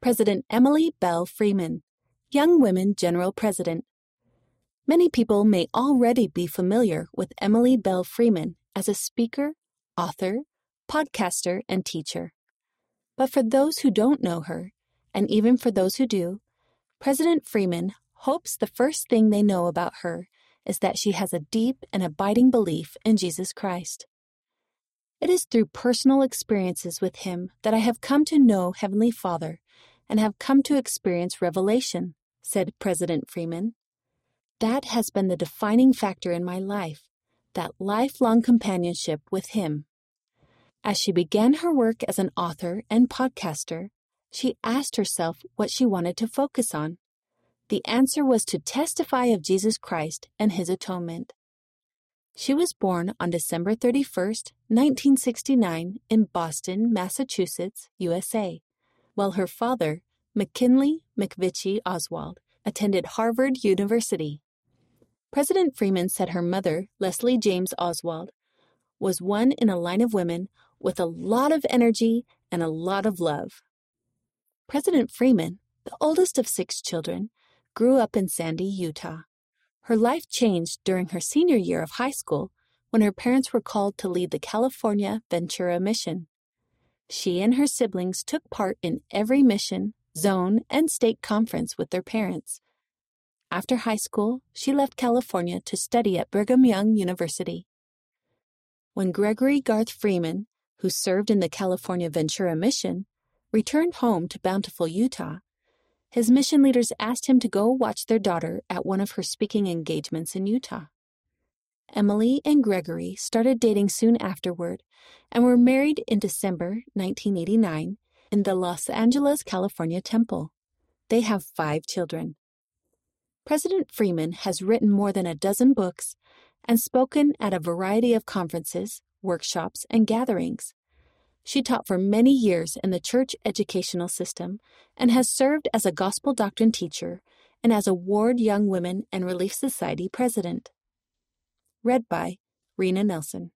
President Emily Belle Freeman, Young Women General President. Many people may already be familiar with Emily Belle Freeman as a speaker, author, podcaster, and teacher. But for those who don't know her, and even for those who do, President Freeman hopes the first thing they know about her is that she has a deep and abiding belief in Jesus Christ. It is through personal experiences with Him that I have come to know Heavenly Father and have come to experience revelation, said President Freeman. That has been the defining factor in my life, that lifelong companionship with Him. As she began her work as an author and podcaster, she asked herself what she wanted to focus on. The answer was to testify of Jesus Christ and His atonement. She was born on December 31, 1969, in Boston, Massachusetts, USA, while her father, McKinley McVitchie Oswald, attended Harvard University. President Freeman said her mother, Leslie James Oswald, was one in a line of women with a lot of energy and a lot of love. President Freeman, the oldest of six children, grew up in Sandy, Utah. Her life changed during her senior year of high school when her parents were called to lead the California Ventura mission. She and her siblings took part in every mission, zone, and state conference with their parents. After high school, she left California to study at Brigham Young University. When Gregory Garth Freeman, who served in the California Ventura mission, returned home to Bountiful, Utah, his mission leaders asked him to go watch their daughter at one of her speaking engagements in Utah. Emily and Gregory started dating soon afterward and were married in December 1989 in the Los Angeles, California temple. They have five children. President Freeman has written more than a dozen books and spoken at a variety of conferences, workshops, and gatherings. She taught for many years in the church educational system and has served as a gospel doctrine teacher and as a Ward Young Women and Relief Society president. Read by Rena Nelson.